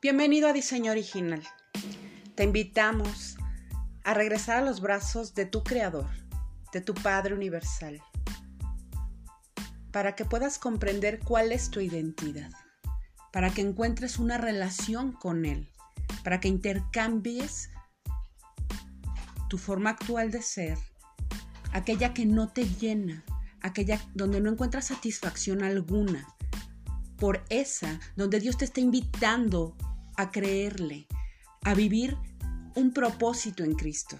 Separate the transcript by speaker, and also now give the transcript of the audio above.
Speaker 1: Bienvenido a Diseño Original. Te invitamos a regresar a los brazos de tu Creador, de tu Padre Universal, para que puedas comprender cuál es tu identidad, para que encuentres una relación con Él, para que intercambies tu forma actual de ser, aquella que no te llena, aquella donde no encuentras satisfacción alguna, por esa donde Dios te está invitando a creerle, a vivir un propósito en Cristo.